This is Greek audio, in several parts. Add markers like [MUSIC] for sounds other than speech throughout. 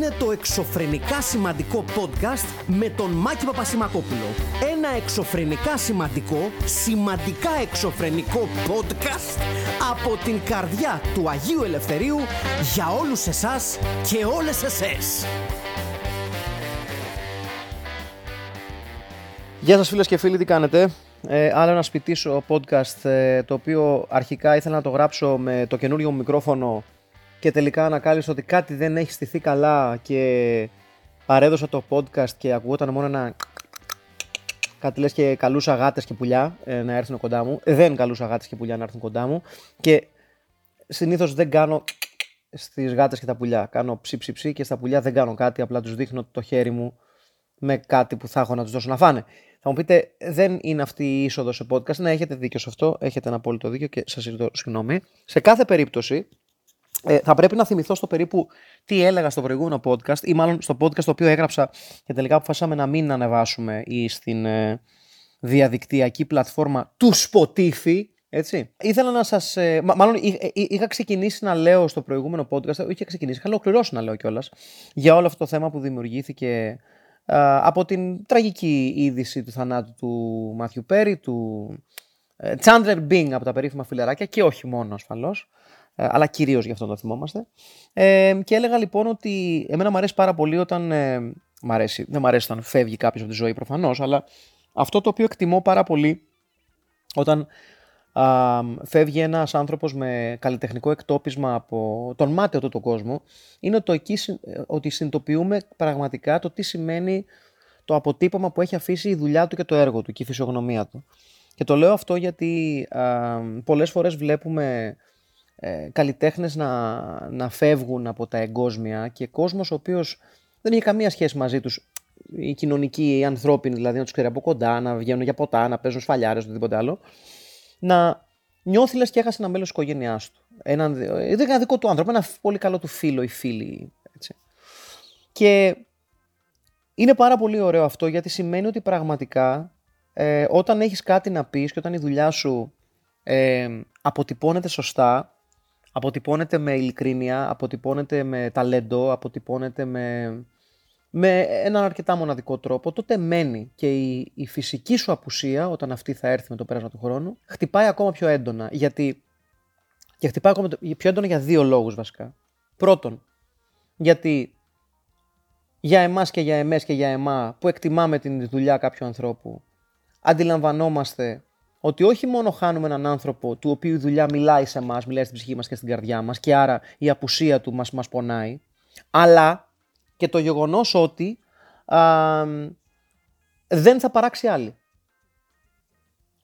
είναι το εξωφρενικά σημαντικό podcast με τον Μάκη Παπασημακόπουλο. Ένα εξωφρενικά σημαντικό, σημαντικά εξωφρενικό podcast από την καρδιά του Αγίου Ελευθερίου για όλους εσάς και όλες εσές. Γεια σας φίλες και φίλοι, τι κάνετε; Ε, άλλο ένα σπιτήσω podcast ε, το οποίο αρχικά ήθελα να το γράψω με το καινούριο μου μικρόφωνο και τελικά ανακάλυψα ότι κάτι δεν έχει στηθεί καλά και παρέδωσα το podcast και ακούγονταν μόνο ένα κάτι λες και καλούσα γάτες και πουλιά ε, να έρθουν κοντά μου. Ε, δεν καλούσα γάτες και πουλιά να έρθουν κοντά μου και συνήθως δεν κάνω στις γάτες και τα πουλιά. Κάνω ψι ψι ψι και στα πουλιά δεν κάνω κάτι, απλά τους δείχνω το χέρι μου με κάτι που θα έχω να τους δώσω να φάνε. Θα μου πείτε, δεν είναι αυτή η είσοδος σε podcast. Ναι, έχετε δίκιο σε αυτό. Έχετε ένα απόλυτο δίκιο και σας ζητώ συγγνώμη. Σε κάθε περίπτωση, ε, θα πρέπει να θυμηθώ στο περίπου τι έλεγα στο προηγούμενο podcast ή μάλλον στο podcast το οποίο έγραψα και τελικά αποφασίσαμε να μην ανεβάσουμε ή στην ε, διαδικτυακή πλατφόρμα του Spotify. Έτσι. Ήθελα να σας. Ε, μάλλον είχα ξεκινήσει να λέω στο προηγούμενο podcast, όχι είχα ξεκινήσει, είχα ολοκληρώσει να λέω κιόλας για όλο αυτό το θέμα που δημιουργήθηκε από την τραγική είδηση του θανάτου του Μάθιου Πέρι, του Τσάντρερ Μπίνγκ από τα περίφημα φιλεράκια και όχι μόνο ασφαλώς. Ε, αλλά κυρίως γι' αυτό το θυμόμαστε. Ε, και έλεγα λοιπόν ότι εμένα μου αρέσει πάρα πολύ όταν, ε, μ αρέσει, δεν μου αρέσει όταν φεύγει κάποιος από τη ζωή προφανώς, αλλά αυτό το οποίο εκτιμώ πάρα πολύ όταν α, φεύγει ένας άνθρωπος με καλλιτεχνικό εκτόπισμα από τον μάταιο του τον κόσμο, είναι το εκεί, ε, ότι συνειδητοποιούμε πραγματικά το τι σημαίνει το αποτύπωμα που έχει αφήσει η δουλειά του και το έργο του και η φυσιογνωμία του. Και το λέω αυτό γιατί α, πολλές φορές βλέπουμε ε, καλλιτέχνες να, να φεύγουν από τα εγκόσμια και κόσμος ο οποίος δεν είχε καμία σχέση μαζί τους η κοινωνική, οι ανθρώπινοι, δηλαδή να τους ξέρει από κοντά, να βγαίνουν για ποτά, να παίζουν σφαλιάρες, οτιδήποτε άλλο, να νιώθει λες και έχασε ένα μέλος της οικογένειάς του. Ένα, ένα δικό του άνθρωπο, ένα πολύ καλό του φίλο ή φίλη. Έτσι. Και είναι πάρα πολύ ωραίο αυτό γιατί σημαίνει ότι πραγματικά ε, όταν έχεις κάτι να πεις και όταν η δουλειά σου ε, αποτυπώνεται σωστά, αποτυπώνεται με ειλικρίνεια, αποτυπώνεται με ταλέντο, αποτυπώνεται με, με έναν αρκετά μοναδικό τρόπο, τότε μένει και η, η φυσική σου απουσία, όταν αυτή θα έρθει με το πέρασμα του χρόνου, χτυπάει ακόμα πιο έντονα. Γιατί, και χτυπάει ακόμα πιο έντονα για δύο λόγους βασικά. Πρώτον, γιατί για εμάς και για εμές και για εμά που εκτιμάμε την δουλειά κάποιου ανθρώπου, αντιλαμβανόμαστε ότι όχι μόνο χάνουμε έναν άνθρωπο του οποίου η δουλειά μιλάει σε εμάς, μιλάει στην ψυχή μας και στην καρδιά μας και άρα η απουσία του μας μας πονάει, αλλά και το γεγονός ότι α, δεν θα παράξει άλλη.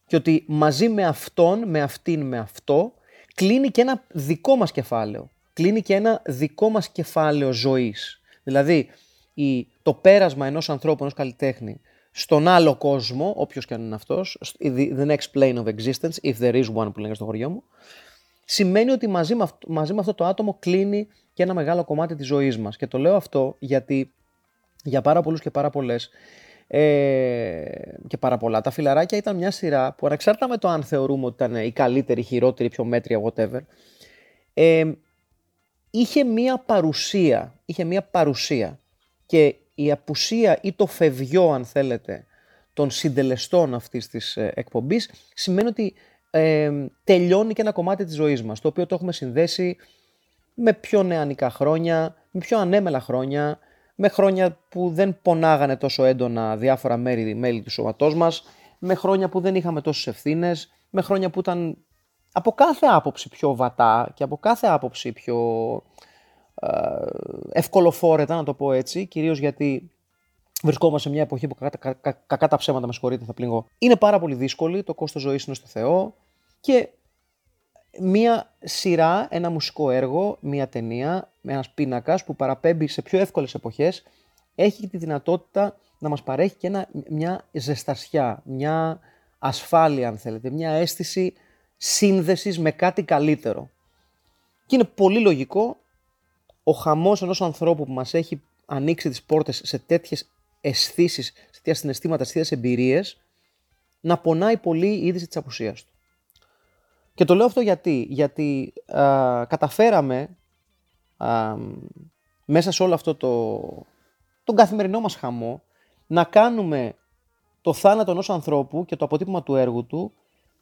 Και ότι μαζί με αυτόν, με αυτήν, με αυτό, κλείνει και ένα δικό μας κεφάλαιο. Κλείνει και ένα δικό μας κεφάλαιο ζωής. Δηλαδή, η, το πέρασμα ενός ανθρώπου, ενός καλλιτέχνη, στον άλλο κόσμο, όποιος και αν είναι αυτός, the next plane of existence, if there is one που λένε στο χωριό μου, σημαίνει ότι μαζί με, αυτό, μαζί με αυτό το άτομο κλείνει και ένα μεγάλο κομμάτι της ζωής μας. Και το λέω αυτό γιατί για πάρα πολλούς και πάρα πολλές ε, και πάρα πολλά. Τα φιλαράκια ήταν μια σειρά που ανεξάρτητα με το αν θεωρούμε ότι ήταν η καλύτερη, η χειρότερη, η πιο μέτρια, whatever, ε, είχε μια παρουσία. Είχε μια παρουσία. Και η απουσία ή το φευγιό, αν θέλετε, των συντελεστών αυτής της ε, εκπομπής σημαίνει ότι ε, τελειώνει και ένα κομμάτι της ζωής μας, το οποίο το έχουμε συνδέσει με πιο νεανικά χρόνια, με πιο ανέμελα χρόνια, με χρόνια που δεν πονάγανε τόσο έντονα διάφορα μέρη, μέλη του σώματός μας, με χρόνια που δεν είχαμε τόσες ευθύνες, με χρόνια που ήταν από κάθε άποψη πιο βατά και από κάθε άποψη πιο ε, ευκολοφόρετα, να το πω έτσι, κυρίως γιατί βρισκόμαστε σε μια εποχή που κακά, κακά, κακά τα ψέματα, με συγχωρείτε, θα πληγώ. Είναι πάρα πολύ δύσκολη, το κόστος ζωής είναι στο Θεό και μια σειρά, ένα μουσικό έργο, μια ταινία, ένας πίνακας που παραπέμπει σε πιο εύκολες εποχές, έχει τη δυνατότητα να μας παρέχει και ένα, μια ζεστασιά, μια ασφάλεια αν θέλετε, μια αίσθηση σύνδεσης με κάτι καλύτερο. Και είναι πολύ λογικό ο χαμός ενός ανθρώπου που μας έχει ανοίξει τις πόρτες σε τέτοιες αισθήσεις, σε τέτοια συναισθήματα, σε τέτοιες εμπειρίες, να πονάει πολύ η είδηση της απουσίας του. Και το λέω αυτό γιατί, γιατί α, καταφέραμε α, μέσα σε όλο αυτό το, τον καθημερινό μας χαμό να κάνουμε το θάνατο ενός ανθρώπου και το αποτύπωμα του έργου του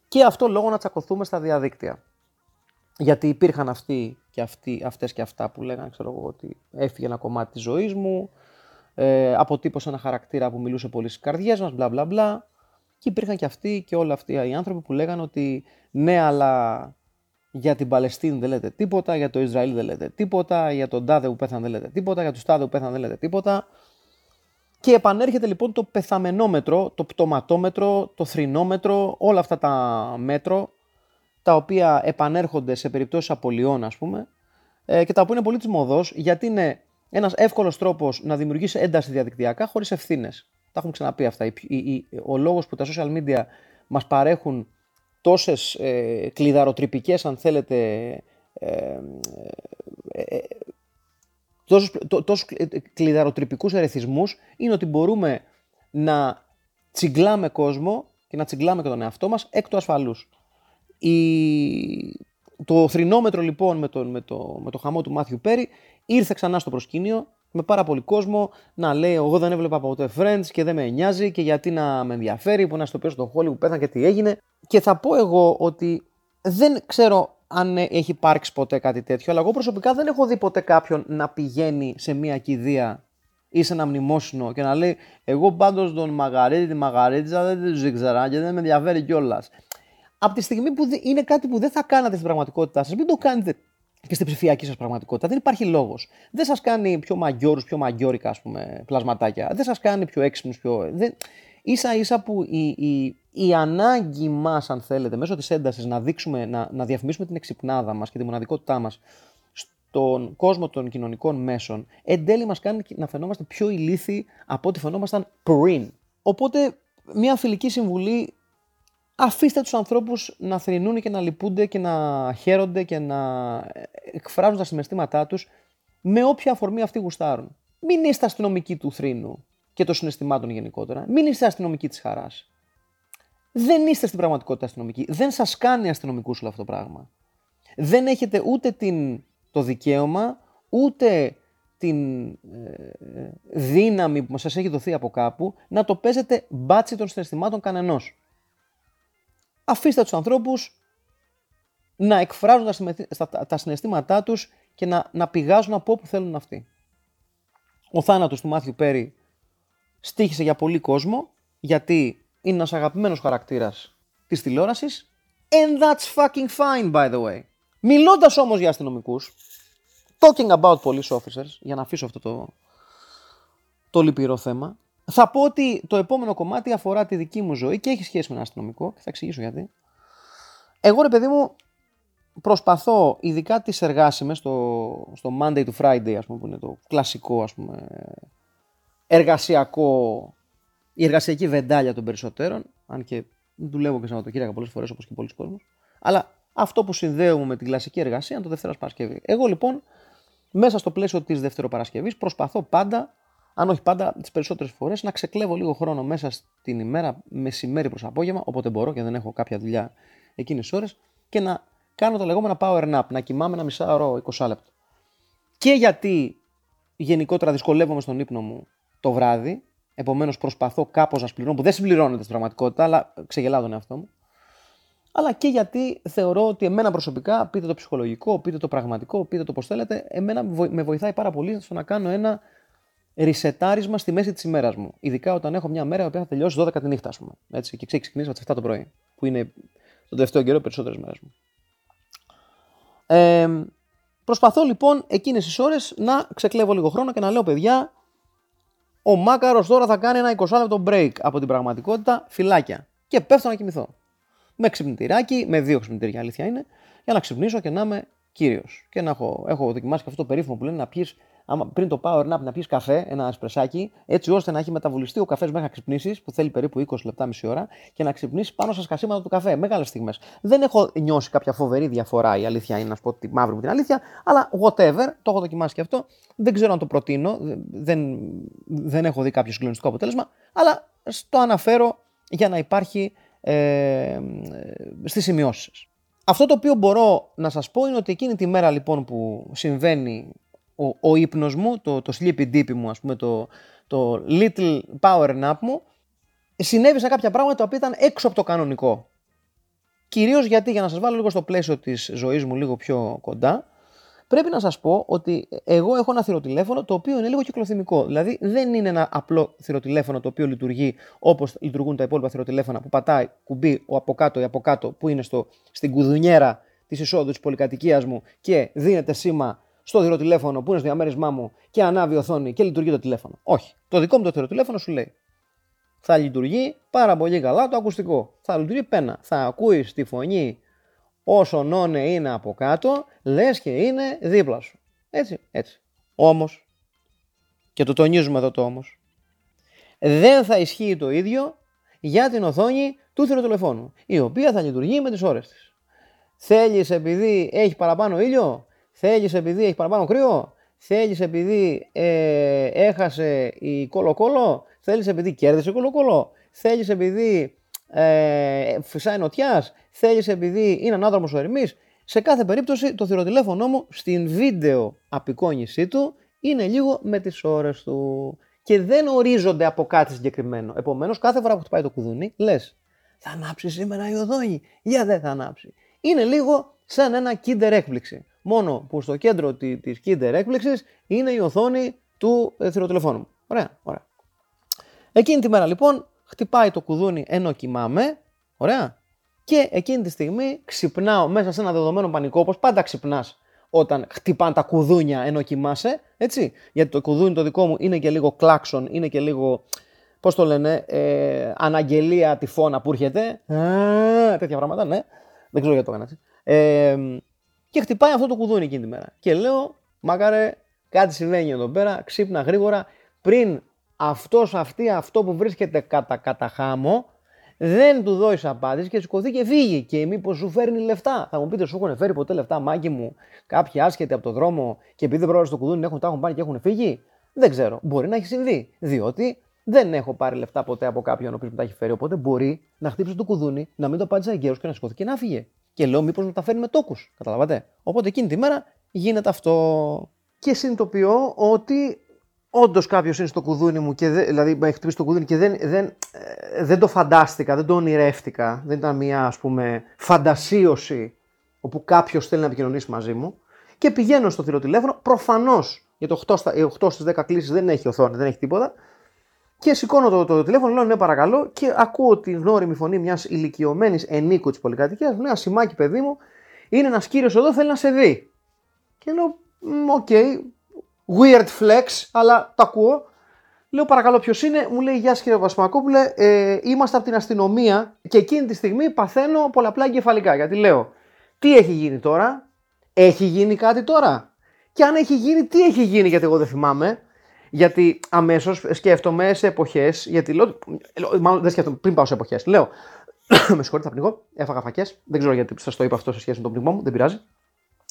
και αυτό λόγω να τσακωθούμε στα διαδίκτυα. Γιατί υπήρχαν αυτοί και αυτοί, αυτές και αυτά που λέγανε, ξέρω εγώ, ότι έφυγε ένα κομμάτι της ζωής μου, ε, αποτύπωσε ένα χαρακτήρα που μιλούσε πολύ στις καρδιές μας, μπλα μπλα μπλα. Και υπήρχαν και αυτοί και όλοι αυτοί οι άνθρωποι που λέγανε ότι ναι, αλλά για την Παλαιστίνη δεν λέτε τίποτα, για το Ισραήλ δεν λέτε τίποτα, για τον Τάδε που πέθανε δεν λέτε τίποτα, για τους Τάδε που πέθανε δεν λέτε τίποτα. Και επανέρχεται λοιπόν το πεθαμενόμετρο, το πτωματόμετρο, το θρηνόμετρο, όλα αυτά τα μέτρο, τα οποία επανέρχονται σε περιπτώσεις απολειών ας πούμε, ε, και τα οποία είναι πολύ της μοδός, γιατί είναι ένας εύκολος τρόπος να δημιουργήσει ένταση διαδικτυακά χωρίς ευθύνες. Τα έχουμε ξαναπεί αυτά. Ο λόγος που τα social media μας παρέχουν τόσες ε, κλειδαροτρυπικές, αν θέλετε, ε, ε, ε τόσους, τόσους κλειδαροτρυπικούς ερεθισμούς είναι ότι μπορούμε να τσιγκλάμε κόσμο και να τσιγκλάμε και τον εαυτό μας εκ του ασφαλούς. Η... Το θρηνόμετρο λοιπόν με το, με, το, με το χαμό του Μάθιου Πέρι ήρθε ξανά στο προσκήνιο με πάρα πολύ κόσμο να λέει: Εγώ δεν έβλεπα ποτέ Friends και δεν με νοιάζει και γιατί να με ενδιαφέρει που να στο πει στο χόλι που πέθανε και τι έγινε. Και θα πω εγώ ότι δεν ξέρω αν έχει υπάρξει ποτέ κάτι τέτοιο, αλλά εγώ προσωπικά δεν έχω δει ποτέ κάποιον να πηγαίνει σε μια κηδεία ή σε ένα μνημόσυνο και να λέει: Εγώ πάντως τον Μαγαρίτη, τη Μαγαρίτσα δεν του ήξερα και δεν με ενδιαφέρει κιόλας. Από τη στιγμή που είναι κάτι που δεν θα κάνατε στην πραγματικότητά σας, μην το κάνετε και στην ψηφιακή σας πραγματικότητα. Δεν υπάρχει λόγος. Δεν σας κάνει πιο μαγιόρους, πιο μαγιόρικα, ας πούμε, πλασματάκια. Δεν σας κάνει πιο έξυπνους, πιο. Δεν... σα ίσα που η, η, η ανάγκη μας, αν θέλετε, μέσω της έντασης να δείξουμε, να, να διαφημίσουμε την εξυπνάδα μας και τη μοναδικότητά μας στον κόσμο των κοινωνικών μέσων, εν τέλει μας κάνει να φαινόμαστε πιο ηλίθιοι από ό,τι φαινόμασταν πριν. Οπότε, μια φιλική συμβουλή αφήστε τους ανθρώπους να θρυνούν και να λυπούνται και να χαίρονται και να εκφράζουν τα συναισθήματά τους με όποια αφορμή αυτοί γουστάρουν. Μην είστε αστυνομικοί του θρήνου και των συναισθημάτων γενικότερα. Μην είστε αστυνομικοί της χαράς. Δεν είστε στην πραγματικότητα αστυνομικοί. Δεν σας κάνει αστυνομικούς όλο αυτό το πράγμα. Δεν έχετε ούτε την, το δικαίωμα, ούτε την ε, δύναμη που σας έχει δοθεί από κάπου να το παίζετε μπάτσι των συναισθημάτων κανενός αφήστε τους ανθρώπους να εκφράζουν τα συναισθήματά τους και να, να πηγάζουν από όπου θέλουν αυτοί. Ο θάνατος του Μάθιου Πέρι στήχησε για πολύ κόσμο, γιατί είναι ένας αγαπημένος χαρακτήρας της τηλεόρασης and that's fucking fine by the way. Μιλώντας όμως για αστυνομικούς, talking about police officers, για να αφήσω αυτό το, το λυπηρό θέμα, θα πω ότι το επόμενο κομμάτι αφορά τη δική μου ζωή και έχει σχέση με ένα αστυνομικό και θα εξηγήσω γιατί. Εγώ ρε παιδί μου προσπαθώ ειδικά τις εργάσιμες στο, στο Monday to Friday ας πούμε που είναι το κλασικό ας πούμε εργασιακό η εργασιακή βεντάλια των περισσότερων αν και δουλεύω και Σαββατοκύριακα πολλές φορές όπως και πολλοί κόσμος αλλά αυτό που συνδέουμε με την κλασική εργασία είναι το Δευτέρα Παρασκευή. Εγώ λοιπόν μέσα στο πλαίσιο της Δευτεροπαρασκευής προσπαθώ πάντα αν όχι πάντα, τις περισσότερες φορές, να ξεκλέβω λίγο χρόνο μέσα στην ημέρα, μεσημέρι προς απόγευμα, όποτε μπορώ και δεν έχω κάποια δουλειά εκείνες τι ώρες, και να κάνω τα λεγόμενα power nap, να κοιμάμαι ένα μισάωρο 20 λεπτό. Και γιατί γενικότερα δυσκολεύομαι στον ύπνο μου το βράδυ, επομένως προσπαθώ κάπως να σπληρώνω, που δεν συμπληρώνεται στην πραγματικότητα, αλλά ξεγελάω τον εαυτό μου. Αλλά και γιατί θεωρώ ότι εμένα προσωπικά, πείτε το ψυχολογικό, πείτε το πραγματικό, πείτε το πώς θέλετε, εμένα με βοηθάει πάρα πολύ στο να κάνω ένα ρισετάρισμα στη μέση της ημέρας μου. Ειδικά όταν έχω μια μέρα που θα τελειώσει 12 τη νύχτα, ας πούμε. Έτσι, και ξεκινήσω από τις 7 το πρωί, που είναι τον τελευταίο καιρό περισσότερες μέρες μου. Ε, προσπαθώ λοιπόν εκείνες τις ώρες να ξεκλέβω λίγο χρόνο και να λέω παιδιά, ο Μάκαρος τώρα θα κάνει ένα 20 λεπτό break από την πραγματικότητα, φυλάκια. Και πέφτω να κοιμηθώ. Με ξυπνητηράκι, με δύο ξυπνητήρια αλήθεια είναι, για να ξυπνήσω και να είμαι κύριος. Και να έχω, έχω δοκιμάσει και αυτό το περίφημο που λένε να πιεις άμα πριν το power nap να πιεις καφέ, ένα ασπρεσάκι, έτσι ώστε να έχει μεταβολιστεί ο καφές μέχρι να ξυπνήσεις, που θέλει περίπου 20 λεπτά, μισή ώρα, και να ξυπνήσεις πάνω στα σκασίματα του καφέ. Μεγάλες στιγμές. Δεν έχω νιώσει κάποια φοβερή διαφορά, η αλήθεια είναι να σου πω τη μαύρη μου την αλήθεια, αλλά whatever, το έχω δοκιμάσει και αυτό. Δεν ξέρω αν το προτείνω, δεν, δεν έχω δει κάποιο συγκλονιστικό αποτέλεσμα, αλλά το αναφέρω για να υπάρχει ε, στις σημειώσεις Αυτό το οποίο μπορώ να σας πω είναι ότι εκείνη τη μέρα λοιπόν που συμβαίνει ο, ο ύπνος μου, το, το sleepy deep μου, ας πούμε, το, το little power nap μου, συνέβησαν κάποια πράγματα τα οποία ήταν έξω από το κανονικό. Κυρίως γιατί, για να σας βάλω λίγο στο πλαίσιο της ζωής μου λίγο πιο κοντά, Πρέπει να σας πω ότι εγώ έχω ένα θηροτηλέφωνο το οποίο είναι λίγο κυκλοθυμικό. Δηλαδή δεν είναι ένα απλό θηροτηλέφωνο το οποίο λειτουργεί όπως λειτουργούν τα υπόλοιπα θηροτηλέφωνα που πατάει κουμπί ο από κάτω ή από κάτω που είναι στο, στην κουδουνιέρα της εισόδου της πολυκατοικίας μου και δίνεται σήμα στο θηροτηλέφωνο που είναι στο διαμέρισμά μου και ανάβει η οθόνη και λειτουργεί το τηλέφωνο. Όχι. Το δικό μου το θηροτηλέφωνο σου λέει. Θα λειτουργεί πάρα πολύ καλά το ακουστικό. Θα λειτουργεί πένα. Θα ακούεις τη φωνή όσο νόνε είναι από κάτω, λες και είναι δίπλα σου. Έτσι, έτσι. Όμως, και το τονίζουμε εδώ το όμως, δεν θα ισχύει το ίδιο για την οθόνη του θηροτηλεφώνου, η οποία θα λειτουργεί με τις ώρες της. Θέλεις επειδή έχει παραπάνω ήλιο, θέλεις επειδή έχεις παραπάνω κρύο, θέλεις επειδή ε, έχασε η κολοκόλο, θέλεις επειδή κέρδισε η κολοκόλο, θέλεις επειδή ε, φυσάει νοτιάς, θέλεις επειδή είναι ανάδρομος ο Ερμή. Σε κάθε περίπτωση το θηροτηλέφωνό μου στην βίντεο απεικόνησή του είναι λίγο με τις ώρες του. Και δεν ορίζονται από κάτι συγκεκριμένο. Επομένως, κάθε φορά που χτυπάει το κουδούνι, λες, θα ανάψει σήμερα η οδόνη. Για δεν θα ανάψει. Είναι λίγο σαν ένα κίντερ έκπληξη. Μόνο που στο κέντρο τη κίντερ έκπληξης είναι η οθόνη του ε, θηροτηλεφώνου μου. Ωραία, ωραία. Εκείνη τη μέρα λοιπόν χτυπάει το κουδούνι ενώ κοιμάμαι. Ωραία. Και εκείνη τη στιγμή ξυπνάω μέσα σε ένα δεδομένο πανικό, όπως πάντα ξυπνάς όταν χτυπάνε τα κουδούνια ενώ κοιμάσαι. Έτσι. Γιατί το κουδούνι το δικό μου είναι και λίγο κλάξον, είναι και λίγο. Πώς το λένε, ε, αναγγελία τυφώνα που έρχεται. Α, τέτοια πράγματα, ναι. Δεν ξέρω γιατί το έκανα έτσι. Ε, και χτυπάει αυτό το κουδούνι εκείνη τη μέρα. Και λέω, μάκαρε, κάτι συμβαίνει εδώ πέρα, ξύπνα γρήγορα, πριν αυτός, αυτή, αυτό που βρίσκεται κατά, κατά χάμο, δεν του δώσει απάντηση και σηκωθεί και φύγει. Και μήπως σου φέρνει λεφτά. Θα μου πείτε, σου έχουν φέρει ποτέ λεφτά, μάγκη μου, κάποιοι άσχετοι από το δρόμο και επειδή δεν πρόλαβες το κουδούνι έχουν, τα έχουν πάρει και έχουν φύγει; Δεν ξέρω. Μπορεί να έχει συμβεί. Διότι δεν έχω πάρει λεφτά ποτέ από κάποιον ο οποίος μου τα έχει φέρει. Οπότε μπορεί να χτύψει το κουδούνι, να μην το απάντησε εγκαίρως και να σηκωθεί και να φύγει. Και λέω, μήπως μου τα φέρνει με τόκους. Καταλαβαίνετε. Οπότε εκείνη τη μέρα γίνεται αυτό. Και συνειδητοποιώ ότι όντως κάποιος είναι στο κουδούνι μου και δε, δηλαδή με έχει χτυπήσει το κουδούνι και δεν, δεν, ε, δεν το φαντάστηκα, δεν το ονειρεύτηκα. Δεν ήταν μια ας πούμε φαντασίωση όπου κάποιος θέλει να επικοινωνήσει μαζί μου. Και πηγαίνω στο θηροτηλέφωνο. Προφανώς για το 8, 8 στις 10 κλήσεις δεν έχει οθόνη, δεν έχει τίποτα. Και σηκώνω το, το, τηλέφωνο, λέω ναι, παρακαλώ, και ακούω την γνώριμη φωνή μιας ηλικιωμένης ενίκου τη πολυκατοικίας. Μου λέει Ασημάκι, παιδί μου, είναι ένας κύριος εδώ, θέλει να σε δει. Και λέω, ok, okay, weird flex, αλλά το ακούω. Λέω παρακαλώ ποιος είναι, μου λέει Γεια σας κύριε Βασμακόπουλε, ε, είμαστε από την αστυνομία και εκείνη τη στιγμή παθαίνω πολλαπλά εγκεφαλικά. Γιατί λέω, τι έχει γίνει τώρα, έχει γίνει κάτι τώρα; Και αν έχει γίνει, τι έχει γίνει, γιατί εγώ δεν θυμάμαι. Γιατί αμέσως σκέφτομαι σε εποχές. Γιατί λέω. Μάλλον δεν σκέφτομαι πριν πάω σε εποχές. Λέω. [COUGHS] με συγχωρείτε, θα πνιγώ. Έφαγα φακές. Δεν ξέρω γιατί σας το είπα αυτό σε σχέση με τον πνιγμό μου. Δεν πειράζει.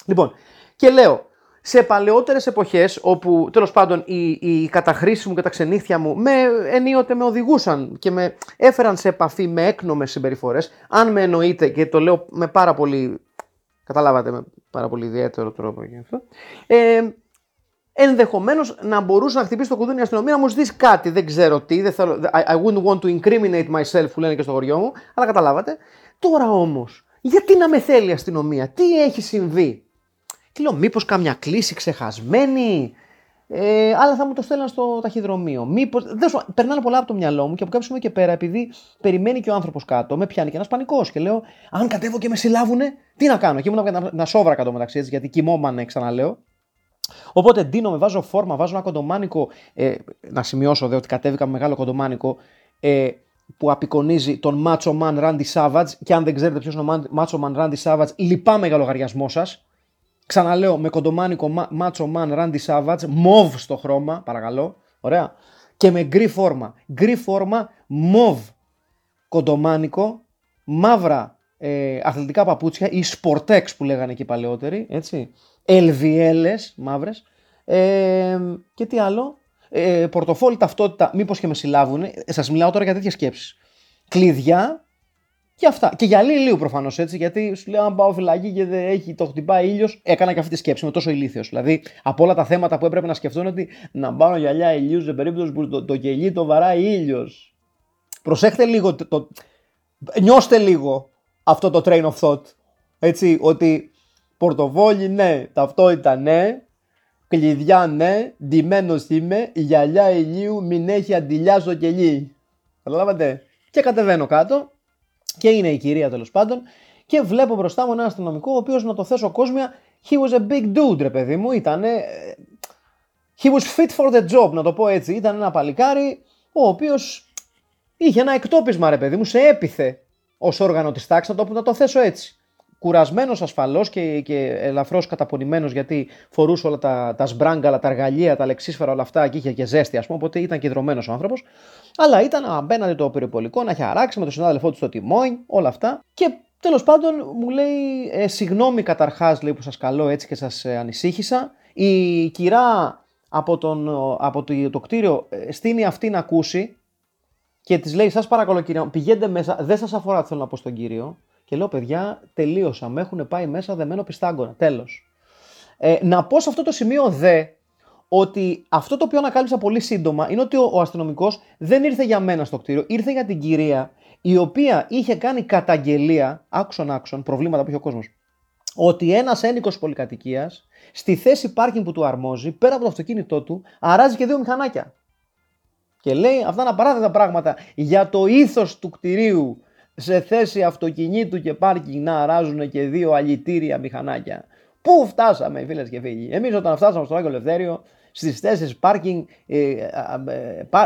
Λοιπόν, και λέω σε παλαιότερες εποχές, όπου τέλος πάντων οι, οι καταχρήσεις μου και τα ξενύχια μου με, ενίοτε με οδηγούσαν και με έφεραν σε επαφή με έκνομες συμπεριφορές, αν με εννοείτε και το λέω με πάρα πολύ. Καταλάβατε, με πάρα πολύ ιδιαίτερο τρόπο και αυτό. Ε, Ενδεχομένως να μπορούσε να χτυπήσει το κουδούνι η αστυνομία να μου ζητήσει κάτι. Δεν ξέρω τι. Δεν θέλω, I, I wouldn't want to incriminate myself, που λένε και στο χωριό μου. Αλλά καταλάβατε. Τώρα όμως, γιατί να με θέλει η αστυνομία, τι έχει συμβεί; Και λέω, μήπως καμιά κλίση ξεχασμένη; Ε, αλλά θα μου το στέλναν στο ταχυδρομείο. Μήπω. Περνάνε πολλά από το μυαλό μου και από κάποιο σημείο και πέρα, επειδή περιμένει και ο άνθρωπος κάτω, με πιάνει και ένας πανικός. Και λέω, Αν κατέβω και με συλλάβουνε, τι να κάνω; Και ήμουν να, να σόβρα κάτω μεταξύ έτσι, γιατί κοιμόμανε, ξαναλέω. Οπότε ντύνω, με βάζω φόρμα, βάζω ένα κοντομάνικο. Ε, να σημειώσω δε ότι κατέβηκα με μεγάλο κοντομάνικο ε, που απεικονίζει τον Macho Man Randy Savage. Και αν δεν ξέρετε ποιος είναι ο Macho Man Randy Savage, λυπάμαι για λογαριασμό σας. Ξαναλέω με κοντομάνικο Macho Man Randy Savage, μοβ στο χρώμα, παρακαλώ. Ωραία. Και με γκρι φόρμα. Γκρι φόρμα, μοβ κοντομάνικο, μαύρα ε, αθλητικά παπούτσια ή σπορτέξ που λέγανε και οι παλαιότεροι, έτσι. Ελβιέλες μαύρες. Ε, και τι άλλο; Ε, πορτοφόλι ταυτότητα, μήπως και με συλλάβουν. Σας μιλάω τώρα για τέτοιες σκέψεις. Κλειδιά, Και αυτά. Και για ηλίου προφανώς έτσι, γιατί σου λέω: Αν πάω φυλακή και δεν έχει, το χτυπάει ήλιος, έκανα και αυτή τη σκέψη. με τόσο ηλίθιος. Δηλαδή, από όλα τα θέματα που έπρεπε να σκεφτούν, ότι να πάρω γυαλιά ηλίου σε περίπτωση που το, το κελί το βαράει ήλιος. Προσέχτε λίγο. Το, το, νιώστε λίγο αυτό το train of thought. Έτσι, ότι πορτοβόλι ναι, ταυτότητα ναι, κλειδιά ναι, ντυμένος είμαι, η γυαλιά ηλίου μην έχει αντιλιά στο κελί. Καταλάβατε; Και κατεβαίνω κάτω. Και είναι η κυρία τέλος πάντων. Και βλέπω μπροστά μου ένα αστυνομικό ο οποίος να το θέσω κόσμια he was a big dude ρε παιδί μου, ήταν he was fit for the job να το πω έτσι, ήταν ένα παλικάρι ο οποίος είχε ένα εκτόπισμα ρε παιδί μου, σε έπιθε ως όργανο της τάξης, να το, να το θέσω έτσι. Κουρασμένος ασφαλώς και, και ελαφρώς καταπονημένος γιατί φορούσε όλα τα, τα σμπράγκαλα, τα εργαλεία, τα λεξίσφαιρα, όλα αυτά και είχε και ζέστη, ας πούμε. Οπότε ήταν κεντρωμένο ο άνθρωπος. Αλλά ήταν απέναντι το περιπολικό να έχει αράξει με τον συνάδελφό του στο τιμόνι, όλα αυτά. Και τέλος πάντων μου λέει, ε, συγγνώμη καταρχάς, λέει που σας καλώ έτσι και σας ε, ανησύχησα. Η κυρά από, τον, από το, το κτίριο ε, στείνει αυτή να ακούσει και της λέει: Σας παρακαλώ, κύριε, πηγαίνετε μέσα. Δεν σας αφορά, θέλω να πω στον κύριο. Και λέω: Παιδιά, τελείωσα. Με έχουν πάει μέσα δεμένο πιστάγκονα. Τέλος. Ε, να πω σε αυτό το σημείο δε ότι αυτό το οποίο ανακάλυψα πολύ σύντομα είναι ότι ο, ο αστυνομικός δεν ήρθε για μένα στο κτίριο, ήρθε για την κυρία η οποία είχε κάνει καταγγελία, άξον άξον, προβλήματα που είχε ο κόσμος, ότι ένας ένικος πολυκατοικίας στη θέση πάρκινγκ που του αρμόζει, πέρα από το αυτοκίνητό του, αράζει και δύο μηχανάκια. Και λέει αυτά είναι απαράδεκτα πράγματα για το ήθος του κτηρίου σε θέση αυτοκινήτου και πάρκινγκ να αράζουν και δύο αλητήρια μηχανάκια. Πού φτάσαμε φίλες και φίλοι; Εμείς όταν φτάσαμε στο Άγιο Ελευθέριο στις θέσεις πάρκινγκ ε, ε,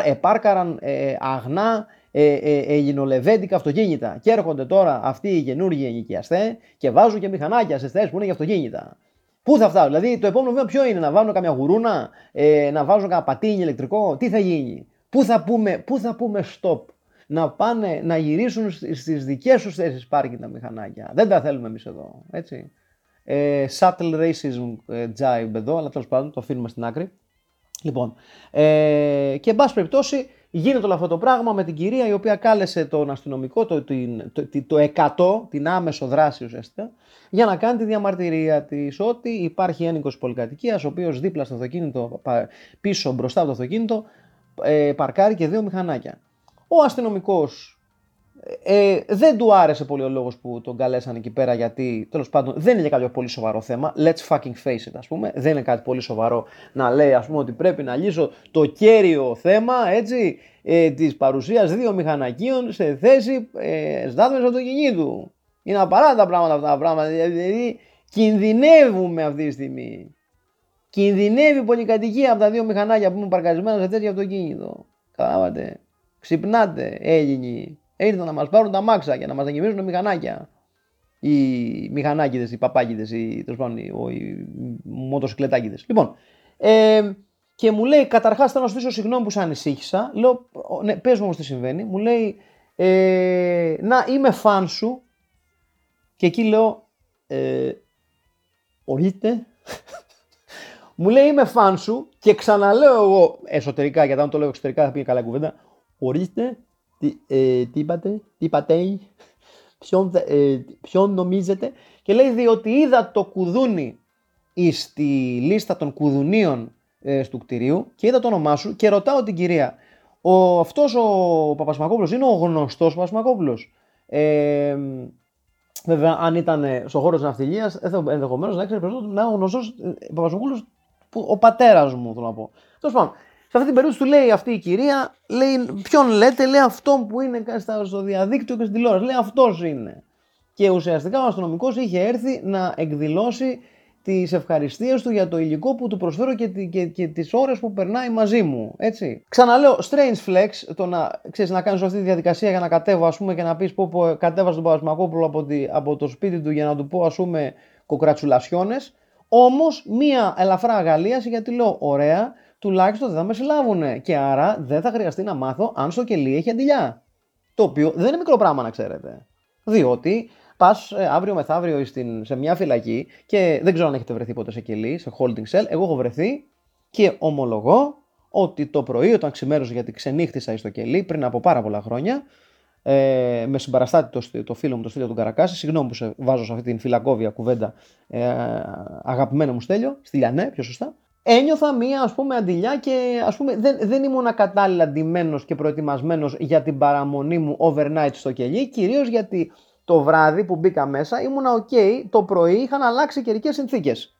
ε, πάρκαραν ε, αγνά ε, ε, ελληνολεβέντικα αυτοκίνητα. Και έρχονται τώρα αυτοί οι καινούργιοι ενοικιαστέ και βάζουν και μηχανάκια σε θέσεις που είναι για αυτοκίνητα. Πού θα φτάσουν, δηλαδή το επόμενο βήμα ποιο είναι, να βάλουν καμιά γουρούνα, ε, να βάζουν κανένα πατίνι ηλεκτρικό, τι θα γίνει; Πού θα πούμε, πού θα πούμε stop; Να πάνε να γυρίσουν στις δικές τους θέσεις πάρκινγκ τα μηχανάκια. Δεν τα θέλουμε εμείς εδώ. Έτσι. Ε, subtle racism ε, jibe εδώ, αλλά τέλος πάντων το αφήνουμε στην άκρη. Λοιπόν, ε, και εν πάση περιπτώσει γίνεται όλο αυτό το πράγμα με την κυρία η οποία κάλεσε τον αστυνομικό, το, το, το, 100, την άμεσο δράση ουσιαστικά, για να κάνει τη διαμαρτυρία της ότι υπάρχει ένικος πολυκατοικίας, ο οποίος δίπλα στο αυτοκίνητο, πίσω μπροστά από το αυτοκίνητο, ε, παρκάρει και δύο μηχανάκια. Ο αστυνομικός ε, ε, δεν του άρεσε πολύ ο λόγος που τον καλέσαν εκεί πέρα γιατί τέλος πάντων δεν είναι κάποιο πολύ σοβαρό θέμα. Let's fucking face it, ας πούμε. Δεν είναι κάτι πολύ σοβαρό να λέει ας πούμε ότι πρέπει να λύσω το κέριο θέμα έτσι ε, της παρουσίας δύο μηχανακίων σε θέση ε, στάθμευση αυτοκινήτου. Είναι απαράδεκτα πράγματα αυτά τα πράγματα. Δηλαδή κινδυνεύουμε αυτή τη στιγμή. Κινδυνεύει η πολυκατοικία από τα δύο μηχανάκια που είναι παρκαρισμένα σε τέτοιο αυτοκίνητο. Καταλάβατε. Ξυπνάτε, Έλληνοι. Ήρθαν να μας πάρουν τα μάξα και να μας γεμίζουν μηχανάκια. Οι μηχανάκιδες, οι παπάκιδες, οι, οι, οι Λοιπόν, ε, και μου λέει, καταρχάς θέλω να σου δείσω συγγνώμη που σε ανησύχησα. Λέω, ναι, πες μου όμως τι συμβαίνει. Μου λέει, ε, να είμαι φαν σου. Και εκεί λέω, ε, ορίστε. Μου λέει είμαι φαν σου και ξαναλέω εγώ εσωτερικά, γιατί αν το λέω εξωτερικά θα πει καλά κουβέντα. Ορίστε, τι, ε, τι είπατε, τι είπατε, ποιον, ε, ποιον νομίζετε. Και λέει διότι είδα το κουδούνι στη λίστα των κουδουνίων ε, του κτηρίου και είδα το όνομά σου και ρωτάω την κυρία, ο, αυτός ο Παπασμακόπουλος είναι ο γνωστός Παπασμακόπουλος. Ε, βέβαια, αν ήταν στον χώρο της ναυτιλίας, ενδεχομένως να ήξερε περισσότερο να είναι ο γνωστός Παπασμακόπουλος που ο πατέρας μου, θέλω να πω. Τέλος πάντων, σε αυτή την περίπτωση του λέει αυτή η κυρία, λέει, ποιον λέτε, λέει αυτόν που είναι στο διαδίκτυο και στην τηλεόραση. Λέει αυτός είναι. Και ουσιαστικά ο αστυνομικός είχε έρθει να εκδηλώσει τις ευχαριστίες του για το υλικό που του προσφέρω και, και, και τις ώρες που περνάει μαζί μου. Έτσι. Ξαναλέω, strange flex το να, ξέρεις, να κάνεις αυτή τη διαδικασία για να κατέβω ας πούμε, και να πεις πω, πω κατέβασε τον Παπασμακόπουλο από, από το σπίτι του για να του πω ας πούμε κοκρατσουλασιώνες. Όμως μία ελαφρά αγαλίαση γιατί λέω ωραία, τουλάχιστον δεν θα με συλλάβουν. Και άρα δεν θα χρειαστεί να μάθω αν στο κελί έχει αντιλιά. Το οποίο δεν είναι μικρό πράγμα να ξέρετε. Διότι πας ε, αύριο μεθαύριο στην, σε μια φυλακή και δεν ξέρω αν έχετε βρεθεί ποτέ σε κελί, σε holding cell. Εγώ έχω βρεθεί και ομολογώ ότι το πρωί όταν ξημέρωσε γιατί ξενύχτησα στο κελί πριν από πάρα πολλά χρόνια ε, με συμπαραστάτη το, το φίλο μου, το Στέλιο του Καρακάση. Συγγνώμη που σε βάζω σε αυτή την φυλακόβια κουβέντα, ε, αγαπημένο μου Στέλιο, Στυλιανέ, πιο σωστά. Ένιωθα μία ας πούμε αντιλιά και ας πούμε δεν, δεν ήμουν κατάλληλα αντιμένος και προετοιμασμένος για την παραμονή μου overnight στο κελί, κυρίως γιατί το βράδυ που μπήκα μέσα ήμουνα ok, το πρωί είχαν αλλάξει καιρικές συνθήκες.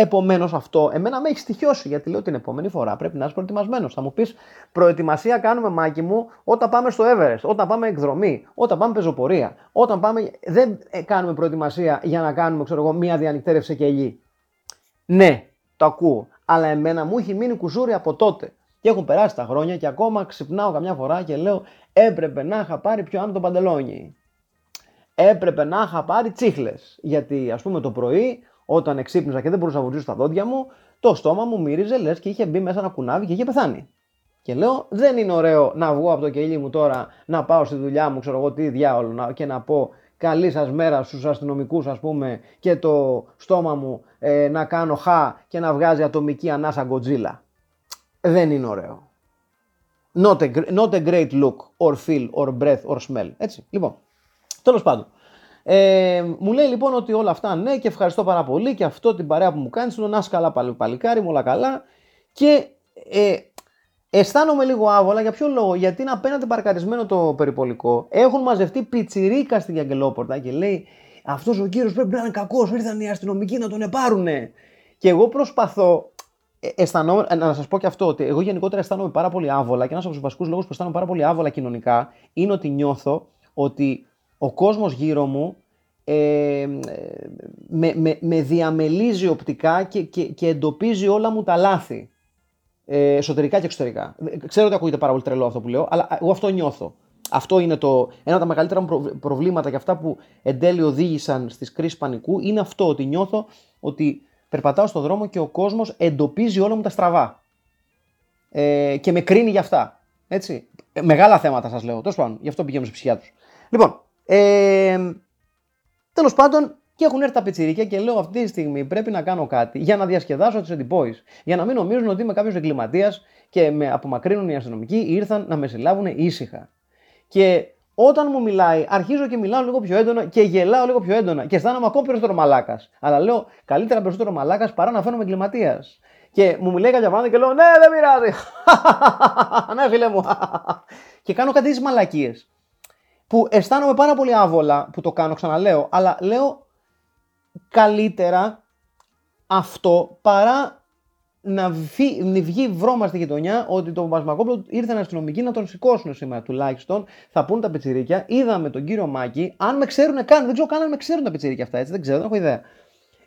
Επομένως, αυτό εμένα με έχει στοιχειώσει γιατί λέω την επόμενη φορά πρέπει να είσαι προετοιμασμένος. Θα μου πεις προετοιμασία κάνουμε μάκι μου όταν πάμε στο Everest, όταν πάμε εκδρομή, όταν πάμε πεζοπορία. Όταν πάμε. Δεν ε, κάνουμε προετοιμασία για να κάνουμε ξέρω εγώ, μία διανυκτέρευση και ελί. Ναι, το ακούω. Αλλά εμένα μου έχει μείνει κουζούρι από τότε. Και έχουν περάσει τα χρόνια και ακόμα ξυπνάω καμιά φορά και λέω έπρεπε να είχα πάρει πιο άνω το παντελόνι. Έπρεπε να είχα πάρει τσίχλες. Γιατί ας πούμε το πρωί όταν εξύπνησα και δεν μπορούσα να βουτήσω στα δόντια μου, το στόμα μου μύριζε λες και είχε μπει μέσα ένα κουνάβι και είχε πεθάνει. Και λέω, δεν είναι ωραίο να βγω από το κελί μου τώρα, να πάω στη δουλειά μου, ξέρω εγώ τι διάολο, και να πω καλή σας μέρα στους αστυνομικούς ας πούμε και το στόμα μου ε, να κάνω χα και να βγάζει ατομική ανάσα γκοτζίλα. Δεν είναι ωραίο. Not a, not a great look or feel or breath or smell. Έτσι, λοιπόν. Τέλος πάντων. Ε, μου λέει λοιπόν ότι όλα αυτά ναι και ευχαριστώ πάρα πολύ και αυτό την παρέα που μου κάνεις. Λέω να καλά πάλι, παλικάρι μου, όλα καλά. Και ε, αισθάνομαι λίγο άβολα για ποιο λόγο, γιατί είναι απέναντι παρκαρισμένο το περιπολικό. Έχουν μαζευτεί πιτσιρίκα στην Αγγελόπορτα και λέει αυτός ο κύριος πρέπει να είναι κακός. Ήρθαν οι αστυνομικοί να τον επάρουνε. Και εγώ προσπαθώ. Ε, αισθανόμαι, ε, να σας πω και αυτό, ότι εγώ γενικότερα αισθάνομαι πάρα πολύ άβολα και ένας από τους βασικούς λόγους που αισθάνομαι πάρα πολύ άβολα κοινωνικά είναι ότι νιώθω ότι ο κόσμος γύρω μου ε, με, με, με διαμελίζει οπτικά και, και, και εντοπίζει όλα μου τα λάθη. Ε, εσωτερικά και εξωτερικά. Ξέρω ότι ακούγεται πάρα πολύ τρελό αυτό που λέω, αλλά εγώ αυτό νιώθω. Αυτό είναι το, ένα από τα μεγαλύτερα προβλήματα και αυτά που εν τέλει οδήγησαν στις κρίσεις πανικού είναι αυτό ότι νιώθω ότι περπατάω στον δρόμο και ο κόσμος εντοπίζει όλα μου τα στραβά. Ε, και με κρίνει για αυτά. Έτσι. Ε, μεγάλα θέματα σας λέω. Τόσο πάντων, γι' αυτό πηγαίνω σε ψυχιάτρους. Λοιπόν, ε, Τέλος πάντων, και έχουν έρθει τα πετσιρίκια και λέω αυτή τη στιγμή πρέπει να κάνω κάτι για να διασκεδάσω του εντυπώσει. Για να μην νομίζουν ότι είμαι κάποιος εγκληματίας και με απομακρύνουν οι αστυνομικοί ήρθαν να με συλλάβουν ήσυχα. Και όταν μου μιλάει, αρχίζω και μιλάω λίγο πιο έντονα και γελάω λίγο πιο έντονα και αισθάνομαι ακόμα περισσότερο μαλάκας. Αλλά λέω καλύτερα περισσότερο μαλάκας παρά να φαίνομαι εγκληματίας. Και μου μιλάει κάποια πράγματα και λέω Ναι, δεν πειράζει. [LAUGHS] ναι, φίλε μου. και κάνω κάτι τις μαλακίες που αισθάνομαι πάρα πολύ άβολα που το κάνω, ξαναλέω, αλλά λέω καλύτερα αυτό παρά να βγει, βγει βρώμα στη γειτονιά ότι το Παπασμακόπουλο ήρθε να αστυνομικοί να τον σηκώσουν σήμερα τουλάχιστον. Θα πούν τα πετσιρίκια. Είδαμε τον κύριο Μάκη. Αν με ξέρουν καν, δεν ξέρω καν αν με ξέρουν τα πετσιρίκια αυτά, έτσι δεν ξέρω, δεν έχω ιδέα.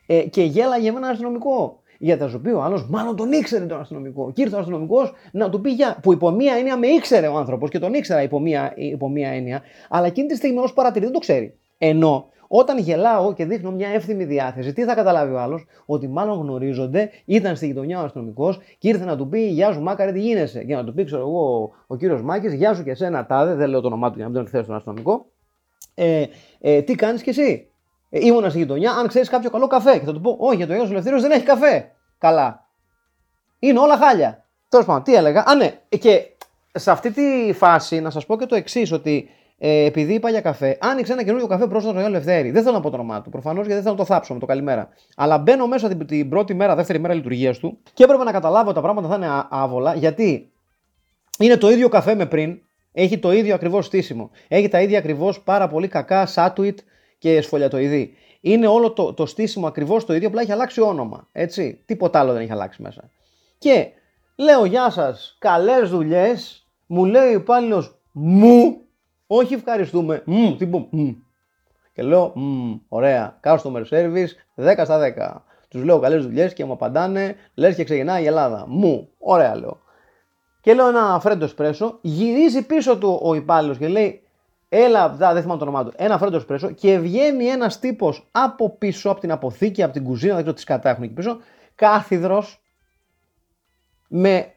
Ε, και γέλαγε με ένα αστυνομικό. Για τα οποία ο άλλος μάλλον τον ήξερε τον αστυνομικό. Και ήρθε ο αστυνομικός να του πει για. που υπό μία έννοια με ήξερε ο άνθρωπος και τον ήξερα υπό μία, υπό μία έννοια, αλλά εκείνη τη στιγμή ως παρατηρητή δεν το ξέρει. Ενώ όταν γελάω και δείχνω μια εύθυμη διάθεση, τι θα καταλάβει ο άλλος, ότι μάλλον γνωρίζονται, ήταν στη γειτονιά ο αστυνομικός και ήρθε να του πει Γεια σου, Μάκαρε, τι γίνεσαι; Και να του πει, ξέρω εγώ, ο κύριος Μάκης, Γεια σου και εσένα, τάδε, δεν λέω το όνομά του για να μην τον εκθέσω τον αστυνομικό. Ε, ε, τι κάνεις κι εσύ; Ε, ήμουνα στη γειτονιά, αν ξέρεις κάποιο καλό καφέ. Και θα του πω, Όχι, για το Ιώσο Ελευθερίο δεν έχει καφέ. Καλά. Είναι όλα χάλια. Τέλος πάντων, τι έλεγα; Α, ναι, και σε αυτή τη φάση να σας πω και το εξής, ότι ε, επειδή είπα για καφέ, άνοιξε ένα καινούριο καφέ πρόσφατα στο Ελευθέρη. Δεν θέλω να πω το όνομά του προφανώς γιατί δεν θέλω να το θάψω με το καλημέρα. Αλλά μπαίνω μέσα την, την πρώτη μέρα, δεύτερη μέρα λειτουργίας του και έπρεπε να καταλάβω ότι τα πράγματα θα είναι άβολα γιατί είναι το ίδιο καφέ με πριν, έχει το ίδιο ακριβώς στήσιμο. Έχει τα ίδια ακριβώς πάρα πολύ κακά σάτουιτ και σφολιατοειδή. Είναι όλο το, το στήσιμο ακριβώς το ίδιο, απλά έχει αλλάξει όνομα. Έτσι. Τίποτα άλλο δεν έχει αλλάξει μέσα. Και λέω γεια σας, καλές δουλειές. Μου λέει ο υπάλληλος μου, όχι ευχαριστούμε. Μου, τι πω, μου. Και λέω, ωραία, customer service 10 στα 10. Τους λέω καλές δουλειές και μου απαντάνε, λες και ξεκινάει η Ελλάδα. Μου, ωραία λέω. Και λέω ένα φρέντο εσπρέσο, γυρίζει πίσω του ο υπάλληλος και λέει, Έλα, δεν θυμάμαι το όνομά του. Ένα φρέντο εσπρέσο και βγαίνει ένας τύπος από πίσω, από την αποθήκη, από την κουζίνα, δεν ξέρω τι κατά έχουν εκεί πίσω, κάθιδρος με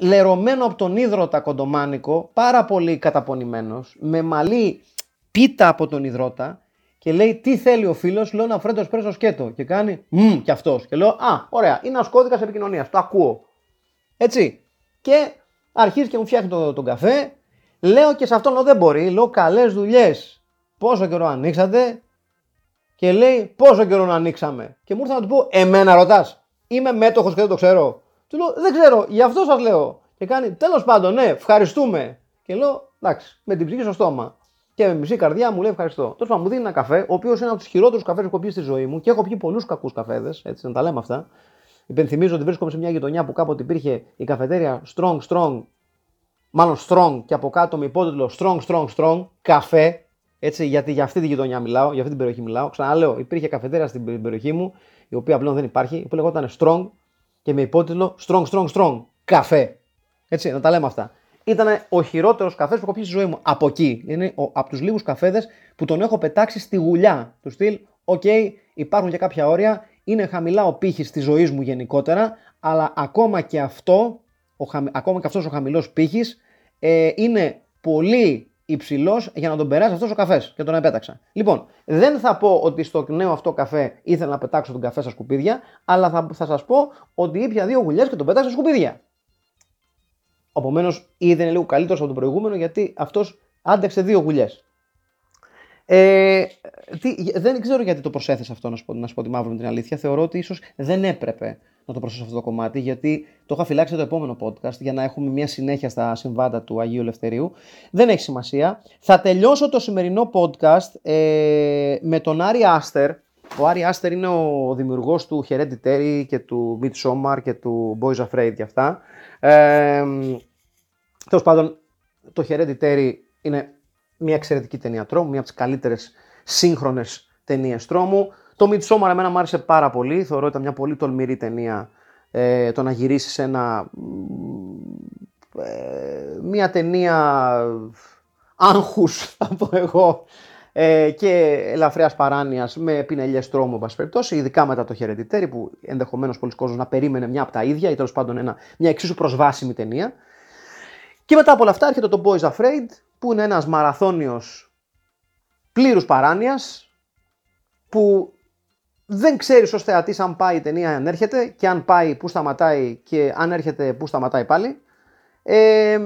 λερωμένο από τον ίδρωτα κοντομάνικο, πάρα πολύ καταπονημένος, με μαλλί πίτα από τον υδρότα και λέει τι θέλει ο φίλος, λέω ένα φρέντο εσπρέσο σκέτο και κάνει μμ κι αυτός. Και λέω Α, ωραία, είναι ένας κώδικας επικοινωνίας, το ακούω. Έτσι. Και αρχίζει και μου φτιάχνει τον, τον καφέ, Λέω και σε αυτόν λέω δεν μπορεί. Λέω καλές δουλειές. Πόσο καιρό ανοίξατε; Και λέει πόσο καιρό να ανοίξαμε; Και μου ήρθε να του πω, Εμένα ρωτάς. Είμαι μέτοχος και δεν το ξέρω. Του λέω Δεν ξέρω, γι' αυτό σας λέω. Και κάνει τέλος πάντων, ναι, ευχαριστούμε. Και λέω εντάξει, με την ψυχή στο στόμα. Και με μισή καρδιά μου λέει ευχαριστώ. Τέλος πάντων, μου δίνει ένα καφέ, ο οποίος είναι από τους χειρότερους καφές που έχω πιει στη ζωή μου και έχω πιει πολλούς κακούς καφέδες, έτσι να τα λέμε αυτά. Υπενθυμίζω ότι βρίσκομαι σε μια γειτονιά που κάποτε υπήρχε η καφετέρια Strong Strong, μάλλον Strong και από κάτω με υπότιτλο Strong Strong Strong, καφέ. Έτσι, γιατί για αυτή τη γειτονιά μιλάω, για αυτή την περιοχή μιλάω. Ξαναλέω, υπήρχε καφετέρια στην περιοχή μου, η οποία πλέον δεν υπάρχει, που λεγόταν Strong και με υπότιτλο Strong Strong Strong, καφέ. Έτσι, να τα λέμε αυτά. Ήταν ο χειρότερος καφές που έχω πιει στη ζωή μου. Από εκεί. Είναι ο, από τους λίγους καφέδες που τον έχω πετάξει στη γουλιά. Του στυλ, οκ, υπάρχουν και κάποια όρια. Είναι χαμηλά ο πύχης της ζωής μου γενικότερα, αλλά ακόμα και αυτό, ο, ακόμα και αυτός ο χαμηλός πύχης ε, είναι πολύ υψηλός για να τον περάσει αυτός ο καφές και τον επέταξα. Λοιπόν, δεν θα πω ότι στο νέο αυτό καφέ ήθελα να πετάξω τον καφέ στα σκουπίδια, αλλά θα, θα σας πω ότι ήπια δύο γουλιές και τον πετάξα στα σκουπίδια. Επομένως, ήδη είναι λίγο καλύτερος από τον προηγούμενο γιατί αυτός άντεξε δύο γουλιές. Ε, δεν ξέρω γιατί το προσέθεσα αυτό, να σου, πω, να σου πω τη μαύρη με την αλήθεια. Θεωρώ ότι ίσως δεν έπρεπε να το προσθέσω αυτό το κομμάτι, γιατί το είχα φυλάξει το επόμενο podcast για να έχουμε μια συνέχεια στα συμβάντα του Αγίου Ελευθερίου. Δεν έχει σημασία. Θα τελειώσω το σημερινό podcast ε, με τον Άρη Άστερ. Ο Άρη Άστερ είναι ο δημιουργός του Hereditary και του Midsommar και του Boys Afraid και αυτά. Ε, Τέλος πάντων, το Hereditary είναι μια εξαιρετική ταινία τρόμου, μια από τις καλύτερες σύγχρονες ταινίες τρόμου. Το Midsommar εμένα μου άρεσε πάρα πολύ. Θεωρώ ότι ήταν μια πολύ τολμηρή ταινία ε, το να γυρίσεις σε ένα. Ε, μια ταινία άγχους [LAUGHS] θα πω εγώ ε, και ελαφριά παράνοιας με πινελιές τρόμου, εν περιπτώσει, ειδικά μετά το Hereditary που ενδεχομένως πολλοί κόσμοι να περίμενε μια από τα ίδια ή τέλος πάντων ένα, μια εξίσου προσβάσιμη ταινία. Και μετά από όλα αυτά έρχεται το Boys Afraid που είναι ένας μαραθώνιος πλήρους παράνοιας που δεν ξέρεις ως θεατής αν πάει η ταινία αν έρχεται και αν πάει που σταματάει και αν έρχεται που σταματάει πάλι. Ε,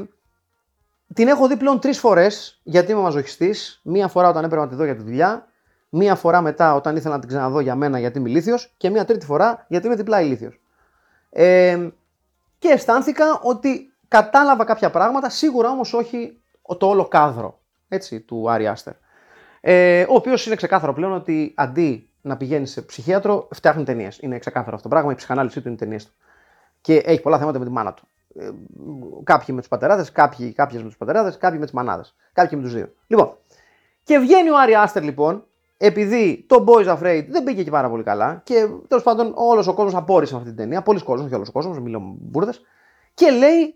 την έχω δει πλέον τρεις φορές γιατί είμαι μαζοχιστής. Μία φορά όταν έπρεπε να τη δω για τη δουλειά, μία φορά μετά όταν ήθελα να την ξαναδώ για μένα γιατί είμαι ηλίθιος και μία τρίτη φορά γιατί είμαι διπλά ηλίθιος. Ε, και αισθάνθηκα ότι κατάλαβα κάποια πράγματα, σίγουρα όμως όχι το όλο κάδρο έτσι, του Άρη Άστερ. Ε, ο οποίος είναι ξεκάθαρο πλέον ότι αντί να πηγαίνει σε ψυχίατρο, φτιάχνει ταινίες. Είναι ξεκάθαρο αυτό το πράγμα. Η ψυχανάλυση του είναι ταινίες του. Και έχει πολλά θέματα με τη μάνα του. Ε, κάποιοι με τους πατεράδες, κάποιοι κάποιες με τους πατεράδες, κάποιοι με τις μανάδες. Κάποιοι με τους δύο. Λοιπόν, και βγαίνει ο Άρη Άστερ λοιπόν, επειδή το Boys Afraid δεν πήγε και πάρα πολύ καλά και τέλος πάντων όλος ο κόσμος απόρρισε αυτή την ταινία. Πολλοί κόσμοι, όχι όλος ο κόσμος, μιλάω μπουρδες. Και λέει,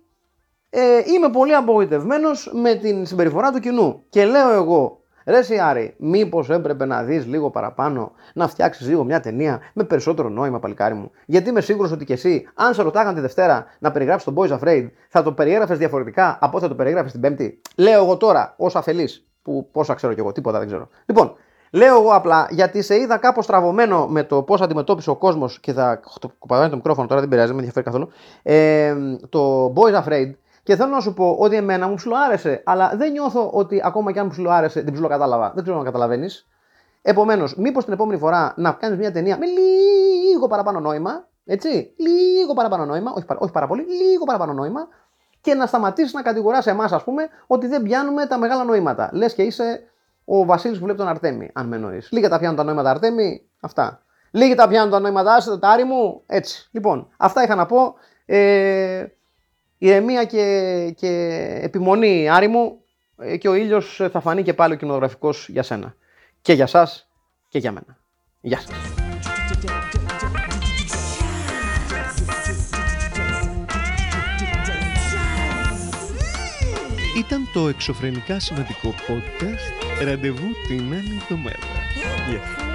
ε, Είμαι πολύ απογοητευμένος με την συμπεριφορά του κοινού. Και λέω εγώ, Ρε Σιάρη, μήπως έπρεπε να δεις λίγο παραπάνω, να φτιάξεις λίγο μια ταινία με περισσότερο νόημα, παλικάρι μου; Γιατί είμαι σίγουρος ότι και εσύ, αν σε ρωτάγαν τη Δευτέρα να περιγράψεις τον Boys Afraid, θα το περιέγραφες διαφορετικά από ό,τι θα το περιγράφει την Πέμπτη; Λέω εγώ τώρα, ως αφελής, που πόσα ξέρω κι εγώ, τίποτα δεν ξέρω. Λοιπόν, λέω εγώ απλά γιατί σε είδα κάπως τραβωμένο με το πώς αντιμετώπισε ο κόσμος και θα. Το κουπαδώνει το μικρόφωνο τώρα, δεν πειράζει, δεν με ενδιαφέρει καθόλου. Ε, το Boys Afraid και θέλω να σου πω ότι εμένα μου ψιλοάρεσε, αλλά δεν νιώθω ότι ακόμα και αν μου ψιλοάρεσε την ψιλοκατάλαβα. Δεν ξέρω αν καταλαβαίνεις. Επομένως, μήπως την επόμενη φορά να κάνεις μια ταινία με λίγο παραπάνω νόημα, έτσι, λίγο παραπάνω νόημα, όχι, όχι πάρα πολύ, λίγο παραπάνω νόημα, και να σταματήσεις να κατηγοράς εμάς, ας πούμε, ότι δεν πιάνουμε τα μεγάλα νοήματα. Λες και είσαι ο Βασίλης που βλέπει τον Αρτέμι, αν με εννοείς. Λίγα τα πιάνουν τα νόηματα Αρτέμι, αυτά. Λίγα τα πιάνουν τα νόηματα Άστα, τα Άρη μου, έτσι. Λοιπόν, αυτά είχα να πω. Ε, ηρεμία και, και επιμονή Άρη μου ε, και ο ήλιος θα φανεί και πάλι ο κινηματογραφικός για σένα. Και για σας και για μένα. Γεια σας. Ήταν το εξωφρενικά σημαντικό podcast. Ραντεβού την άλλη εβδομάδα. Γεια